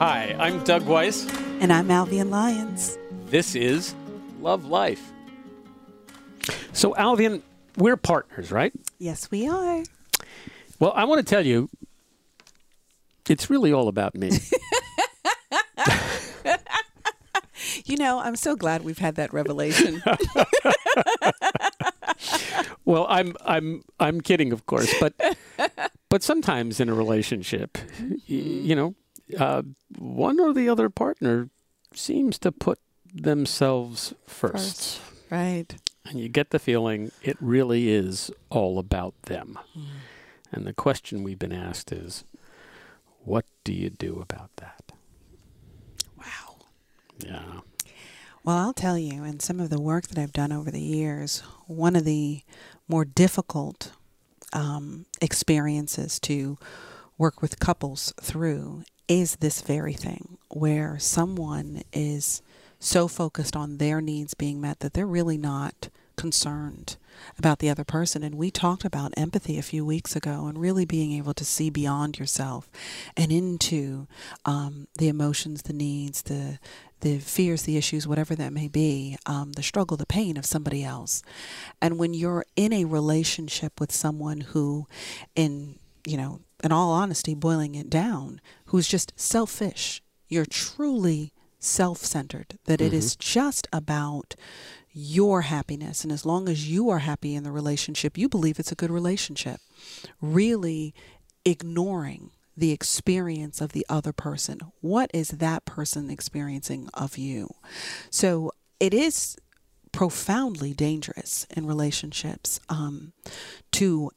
Hi, I'm Doug Weiss. And I'm Alvian Lyons. This is Love Life. So, Alvian, we're partners, right? Yes, we are. Well, I want to tell you, it's really all about me. you know, I'm so glad we've had that revelation. well, I'm I'm I'm kidding, of course, but but sometimes in a relationship, you know, uh, one or the other partner seems to put themselves first. first. Right. And you get the feeling it really is all about them. Mm. And the question we've been asked is what do you do about that? Wow. Yeah. Well, I'll tell you, in some of the work that I've done over the years, one of the more difficult um, experiences to work with couples through is this very thing where someone is so focused on their needs being met that they're really not concerned about the other person. And we talked about empathy a few weeks ago and really being able to see beyond yourself and into um, the emotions, the needs, the the fears, the issues, whatever that may be, um, the struggle, the pain of somebody else. And when you're in a relationship with someone who, in you know, in all honesty, boiling it down, who's just selfish. You're truly self centered, that mm-hmm. it is mm-hmm. just about your happiness. And as long as you are happy in the relationship, you believe it's a good relationship. Really ignoring the experience of the other person. What is that person experiencing of you? So it is profoundly dangerous in relationships um, to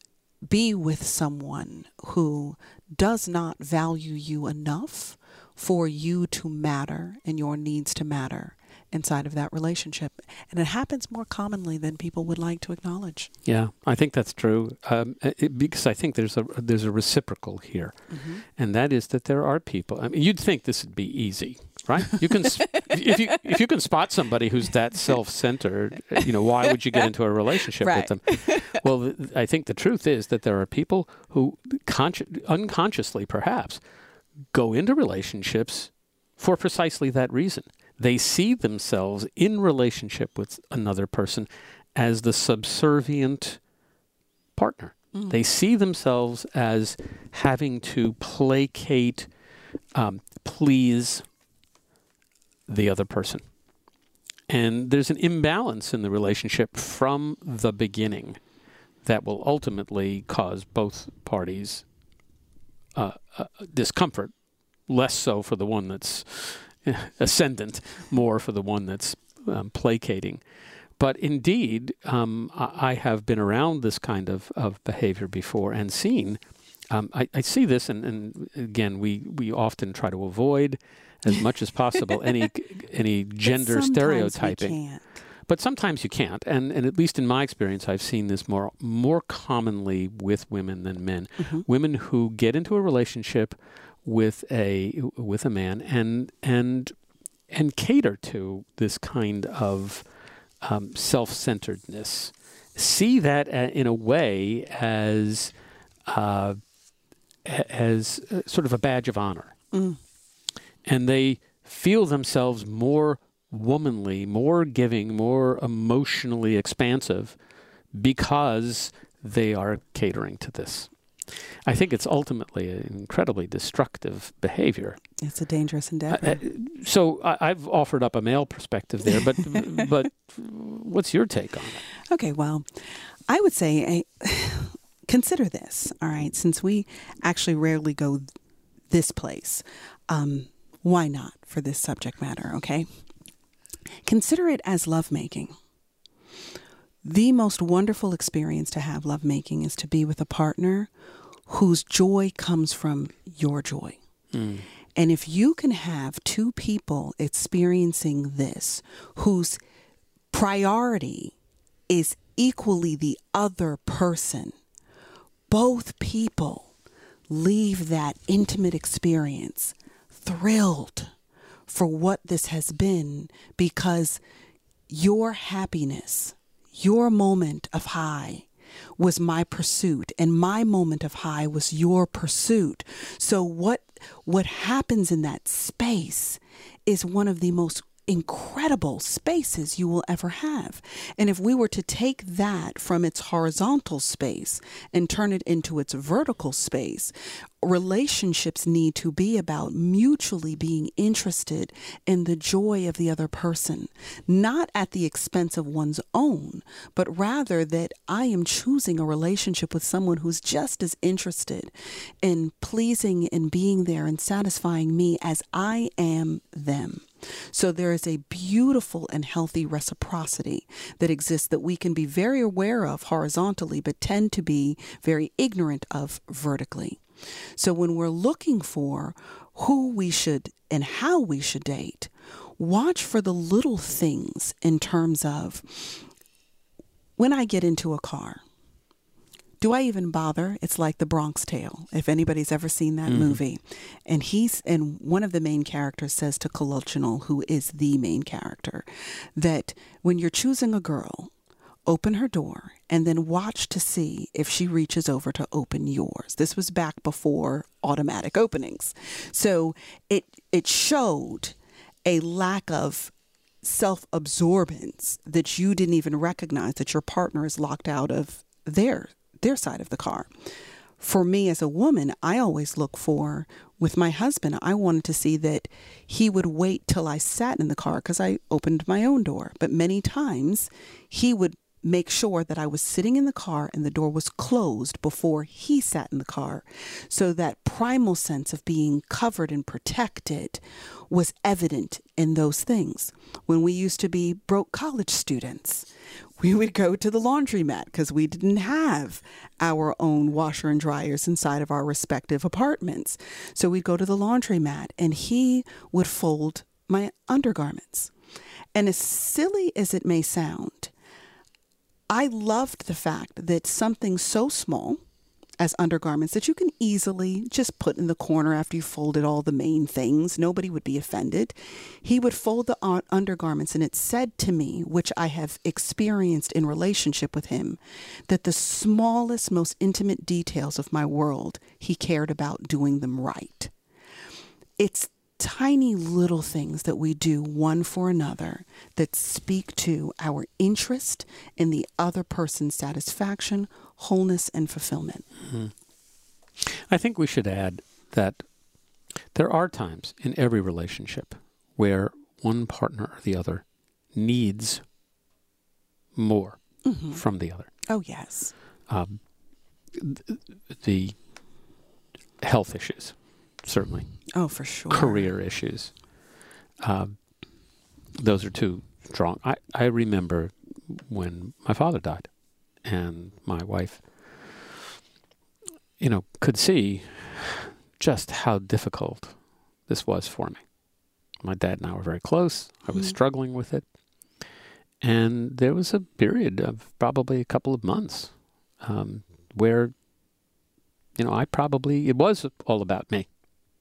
be with someone who does not value you enough for you to matter and your needs to matter inside of that relationship. And it happens more commonly than people would like to acknowledge. Yeah, I think that's true um, it, because I think there's a there's a reciprocal here, mm-hmm. and that is that there are people. I mean, you'd think this would be easy, right? You can if you if you can spot somebody who's that self-centered, you know, why would you get into a relationship right. with them? Well, I think the truth is that there are people who consci- unconsciously perhaps go into relationships for precisely that reason. They see themselves in relationship with another person as the subservient partner. Mm. They see themselves as having to placate, um, please the other person. And there's an imbalance in the relationship from the beginning that will ultimately cause both parties uh, uh, discomfort, less so for the one that's ascendant, more for the one that's um, placating. But indeed, um, I have been around this kind of, of behavior before and seen. Um, I, I, see this, and, and, again, we, we often try to avoid as much as possible any any gender stereotyping. But sometimes you can't, and, and at least in my experience, I've seen this more more commonly with women than men. Mm-hmm. Women who get into a relationship with a with a man and and and cater to this kind of um, self-centeredness. See that in a way as uh, as uh, sort of a badge of honor, mm. And they feel themselves more womanly, more giving, more emotionally expansive because they are catering to this. I think it's ultimately an incredibly destructive behavior. It's a dangerous endeavor. Uh, so I, have offered up a male perspective there, but but what's your take on it? Okay, well, I would say I, consider this. All right, since we actually rarely go this place, um, why not for this subject matter? Okay, consider it as lovemaking. The most wonderful experience to have lovemaking is to be with a partner whose joy comes from your joy. Mm. And if you can have two people experiencing this whose priority is equally the other person, both people leave that intimate experience thrilled for what this has been because your happiness your moment of high was my pursuit and my moment of high was your pursuit. So what what happens in that space is one of the most incredible spaces you will ever have. And if we were to take that from its horizontal space and turn it into its vertical space, relationships need to be about mutually being interested in the joy of the other person, not at the expense of one's own, but rather that I am choosing a relationship with someone who's just as interested in pleasing and being there and satisfying me as I am them. So there is a beautiful and healthy reciprocity that exists that we can be very aware of horizontally, but tend to be very ignorant of vertically. So when we're looking for who we should and how we should date, watch for the little things in terms of when I get into a car. Do I even bother? It's like the Bronx Tale. If anybody's ever seen that mm. movie, and he's and one of the main characters says to Calogero, who is the main character, that when you're choosing a girl, open her door, and then watch to see if she reaches over to open yours. This was back before automatic openings. So it it showed a lack of self-absorbance that you didn't even recognize that your partner is locked out of their their side of the car. For me as a woman, I always look for with my husband, I wanted to see that he would wait till I sat in the car because I opened my own door. But many times he would make sure that I was sitting in the car and the door was closed before he sat in the car. So that primal sense of being covered and protected was evident in those things. When we used to be broke college students, we would go to the laundromat because we didn't have our own washer and dryers inside of our respective apartments. So we'd go to the laundromat and he would fold my undergarments. And as silly as it may sound, I loved the fact that something so small as undergarments that you can easily just put in the corner after you folded all the main things. Nobody would be offended. He would fold the undergarments, and it said to me, which I have experienced in relationship with him, that the smallest, most intimate details of my world, he cared about doing them right. It's tiny little things that we do one for another that speak to our interest in the other person's satisfaction, wholeness, and fulfillment. Mm-hmm. I think we should add that there are times in every relationship where one partner or the other needs more mm-hmm. from the other. Oh, yes. Um, th- the health issues certainly. Oh, for sure. Career issues. Um, those are two strong. I, I remember when my father died, and my wife, you know, could see just how difficult this was for me. My dad and I were very close. I was mm-hmm. struggling with it. And there was a period of probably a couple of months um, where, you know, I probably, it was all about me.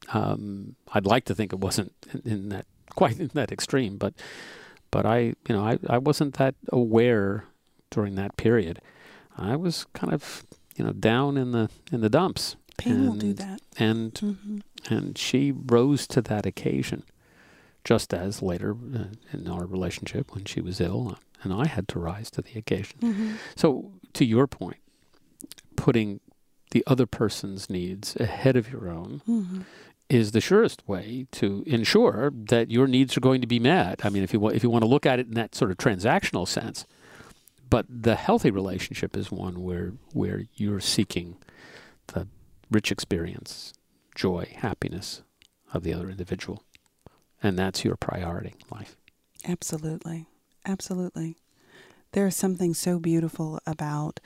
Um, I'd like to think it wasn't in, in, that quite in that extreme, but but I you know I, I wasn't that aware during that period. I was kind of you know down in the in the dumps. Pain and, will do that. And mm-hmm. and she rose to that occasion, just as later uh, in our relationship when she was ill, and I had to rise to the occasion. Mm-hmm. So to your point, putting the other person's needs ahead of your own mm-hmm is the surest way to ensure that your needs are going to be met. I mean, if you if you want to look at it in that sort of transactional sense, but the healthy relationship is one where where you're seeking the rich experience, joy, happiness of the other individual, and that's your priority in life. Absolutely, absolutely. There is something so beautiful about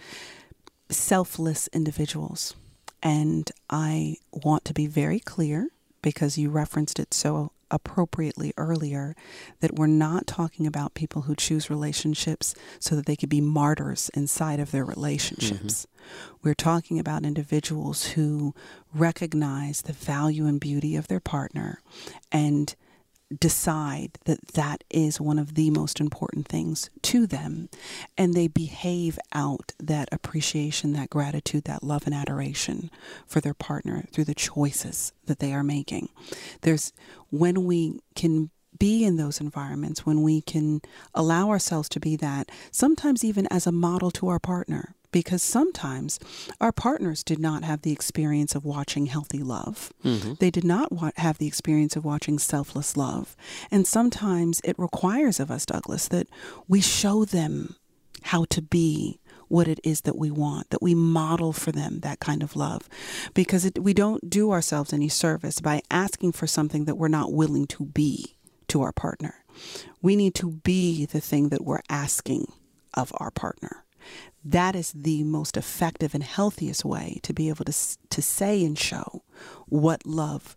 selfless individuals. And I want to be very clear because you referenced it so appropriately earlier that we're not talking about people who choose relationships so that they could be martyrs inside of their relationships. Mm-hmm. We're talking about individuals who recognize the value and beauty of their partner and decide that that is one of the most important things to them. And they behave out that appreciation that gratitude that love and adoration for their partner through the choices that they are making. There's when we can be in those environments when we can allow ourselves to be that sometimes even as a model to our partner because sometimes our partners did not have the experience of watching healthy love. Mm-hmm. They did not wa- have the experience of watching selfless love. And sometimes it requires of us, Douglas, that we show them how to be what it is that we want, that we model for them that kind of love. Because it, we don't do ourselves any service by asking for something that we're not willing to be to our partner. We need to be the thing that we're asking of our partner that is the most effective and healthiest way to be able to to say and show what love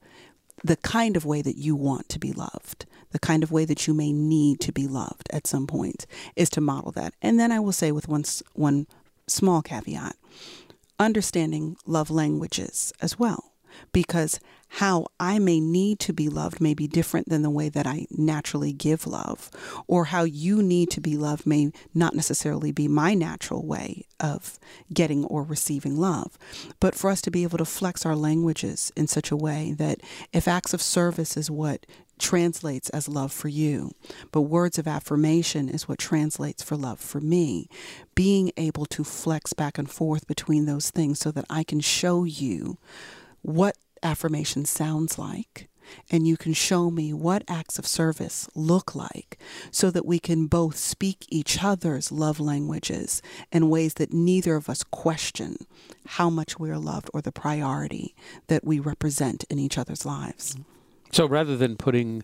the kind of way that you want to be loved the kind of way that you may need to be loved at some point is to model that. And then i will say with one one small caveat understanding love languages as well because how I may need to be loved may be different than the way that I naturally give love, or how you need to be loved may not necessarily be my natural way of getting or receiving love. But for us to be able to flex our languages in such a way that if acts of service is what translates as love for you, but words of affirmation is what translates for love for me. Being able to flex back and forth between those things so that I can show you what affirmation sounds like. And you can show me what acts of service look like so that we can both speak each other's love languages in ways that neither of us question how much we are loved or the priority that we represent in each other's lives. So rather than putting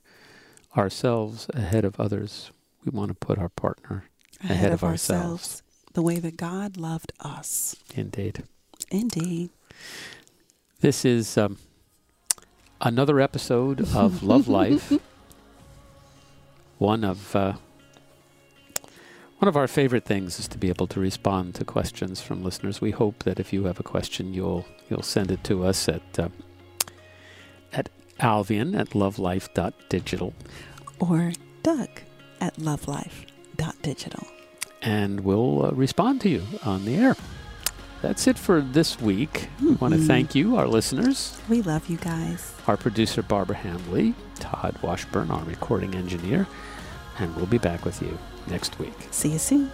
ourselves ahead of others, we want to put our partner ahead, ahead of, of ourselves. ourselves. The way that God loved us. Indeed. Indeed. This is um, another episode of Love Life. One of uh, one of our favorite things is to be able to respond to questions from listeners. We hope that if you have a question, you'll you'll send it to us at uh, at Alvian at lovelife.digital or Doug at lovelife.digital, and we'll uh, respond to you on the air that's it for this week. Mm-hmm. We want to thank you, our listeners. We love you guys. Our producer, Barbara Hamley, Todd Washburn, our recording engineer, and we'll be back with you next week. See you soon.